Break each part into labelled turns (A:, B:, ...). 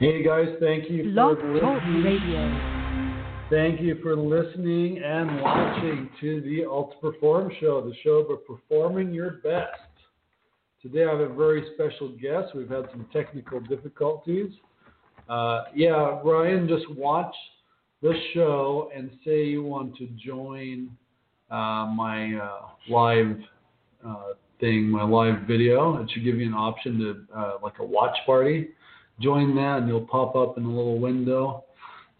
A: Hey guys, thank you
B: Blog
A: for
B: Talk
A: listening.
B: Radio.
A: Thank you for listening and watching to the Ultra Perform Show, the show about performing your best. Today I have a very special guest. We've had some technical difficulties. Uh, yeah, Ryan, just watch the show and say you want to join uh, my uh, live uh, thing, my live video. It should give you an option to, uh, like a watch party. Join that and you'll pop up in a little window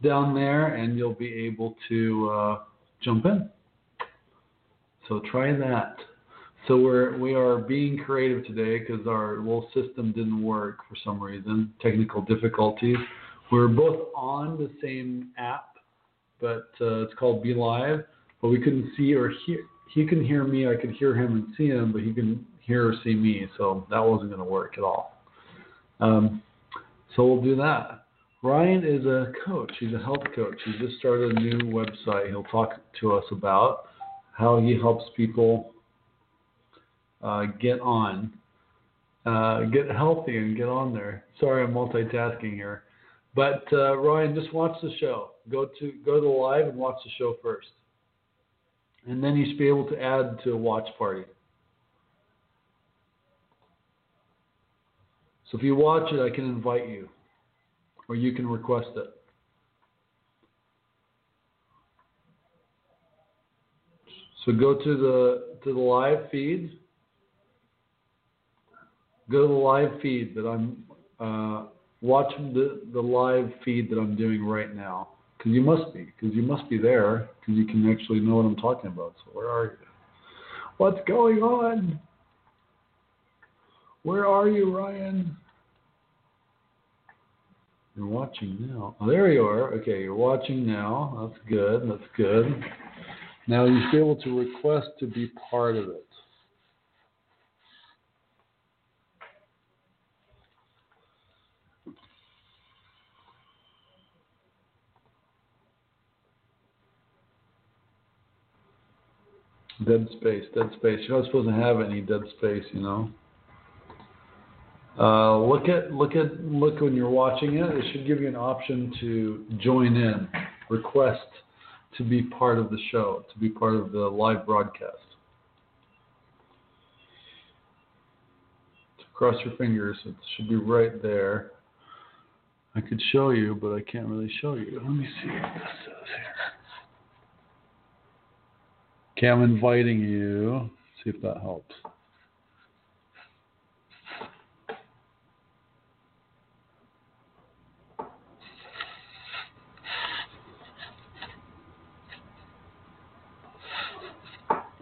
A: down there and you'll be able to uh, jump in. So try that. So we're we are being creative today because our little system didn't work for some reason, technical difficulties. We're both on the same app, but uh, it's called BeLive, but we couldn't see or hear. He can hear me, I could hear him and see him, but he can hear or see me, so that wasn't going to work at all. Um, so we'll do that. Ryan is a coach. He's a health coach. He just started a new website. He'll talk to us about how he helps people uh, get on, uh, get healthy, and get on there. Sorry, I'm multitasking here, but uh, Ryan, just watch the show. Go to go to live and watch the show first, and then you should be able to add to a watch party. So if you watch it, I can invite you, or you can request it. So go to the to the live feed. Go to the live feed that I'm uh, watching the the live feed that I'm doing right now. Because you must be, because you must be there, because you can actually know what I'm talking about. So where are you? What's going on? Where are you, Ryan? You're watching now. Oh, there you are. Okay, you're watching now. That's good. That's good. Now you should be able to request to be part of it. Dead space, dead space. You're not supposed to have any dead space, you know. Uh, look at look at look when you're watching it. It should give you an option to join in, request to be part of the show, to be part of the live broadcast. Cross your fingers. It should be right there. I could show you, but I can't really show you. Let me see what this says here. Okay, I'm inviting you. See if that helps.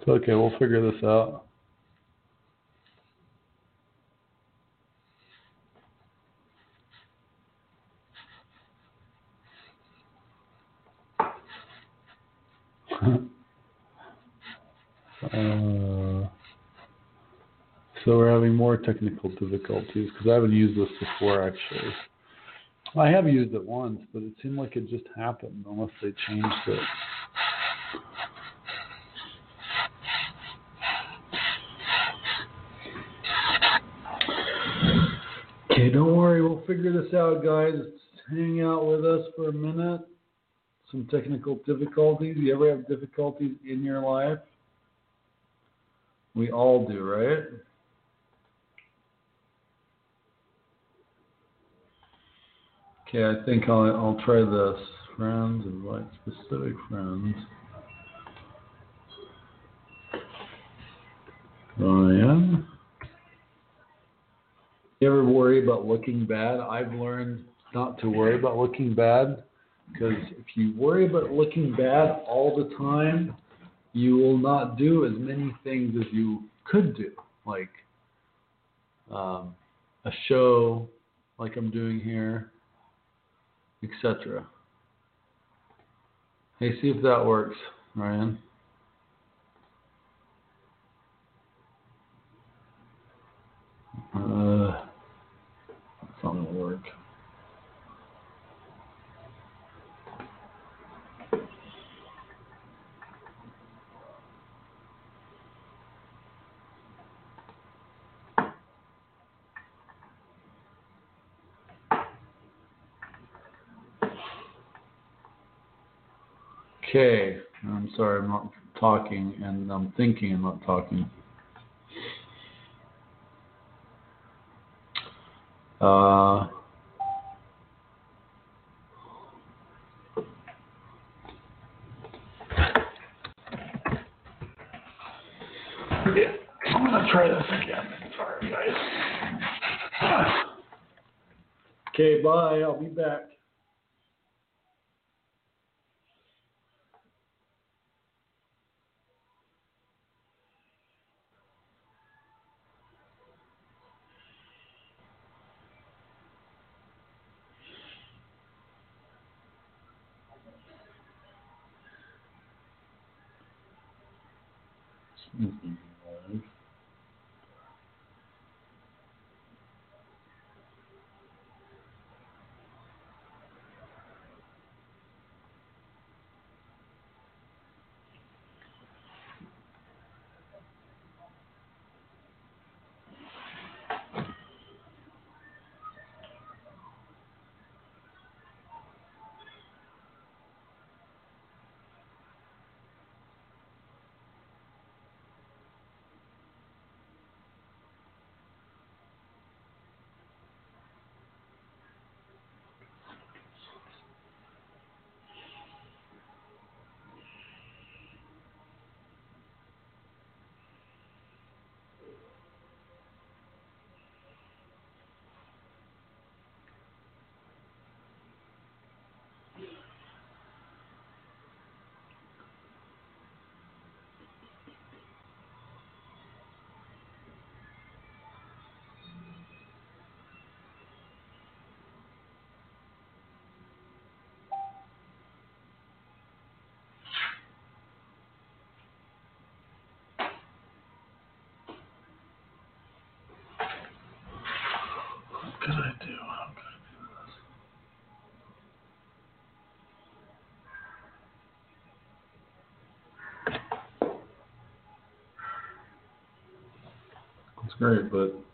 A: It's okay, we'll figure this out. uh, so we're having more technical difficulties because I haven't used this before actually. I have used it once, but it seemed like it just happened unless they changed it. Okay, don't worry, we'll figure this out, guys. Hang out with us for a minute. Some technical difficulties. You ever have difficulties in your life? We all do, right? Okay, I think I'll, I'll try this. Friends, invite specific friends. About looking bad? I've learned not to worry about looking bad because if you worry about looking bad all the time, you will not do as many things as you could do, like um, a show, like I'm doing here, etc. Hey, see if that works, Ryan. Uh, it's not gonna work. Okay, I'm sorry, I'm not talking, and I'm thinking I'm not talking. Uh, yeah, I'm gonna try this again. Sorry, guys. Okay, bye. I'll be back. Mhm. It's great, but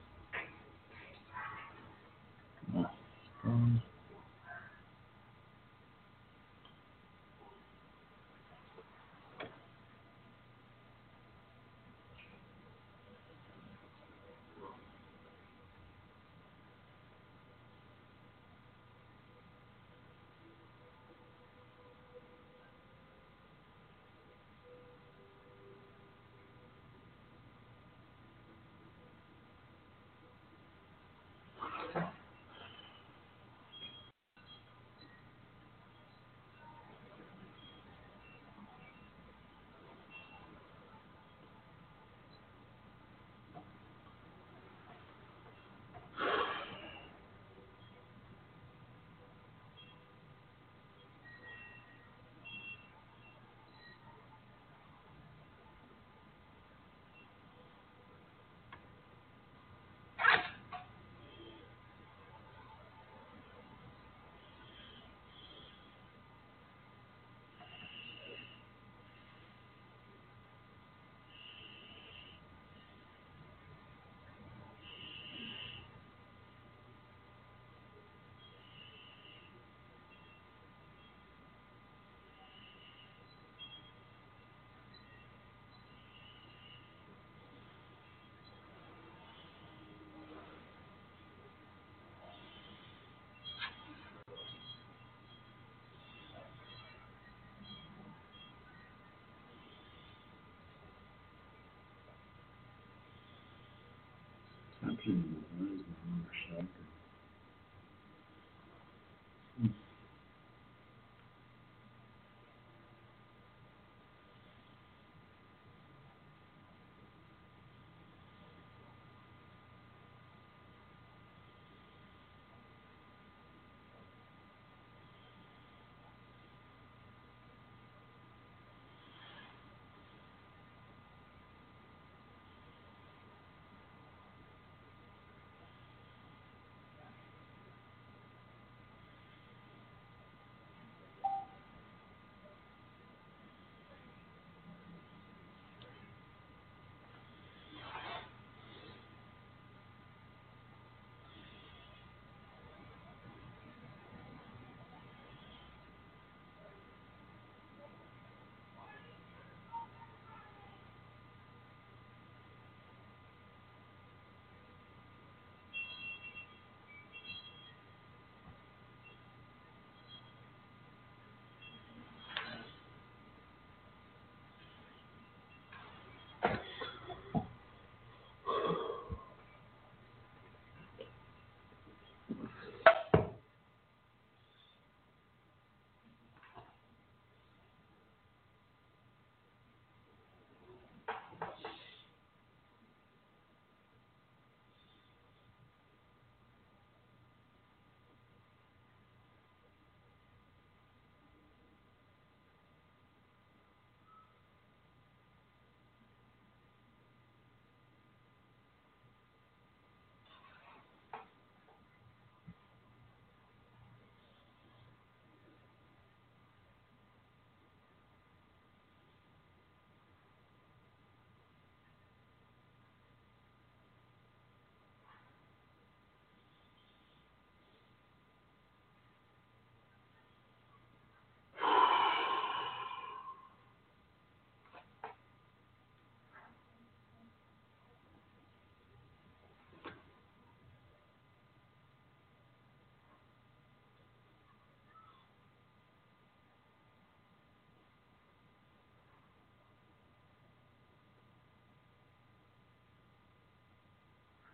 A: continuo, mas não achando.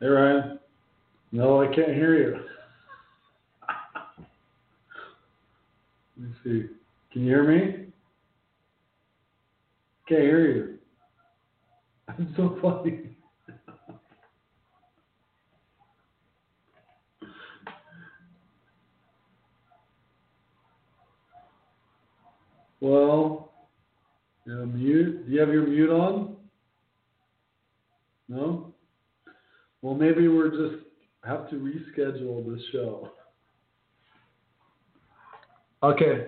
A: Hey Ryan. No, I can't hear you. Let me see. Can you hear me? Can't hear you. I'm so funny. well, yeah, mute. Do you have your mute on? No? Well, maybe we're just have to reschedule this show. Okay.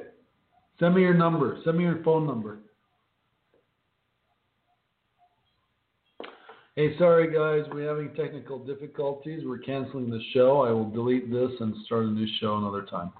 A: Send me your number. Send me your phone number. Hey, sorry guys, we're having technical difficulties. We're canceling the show. I will delete this and start a new show another time.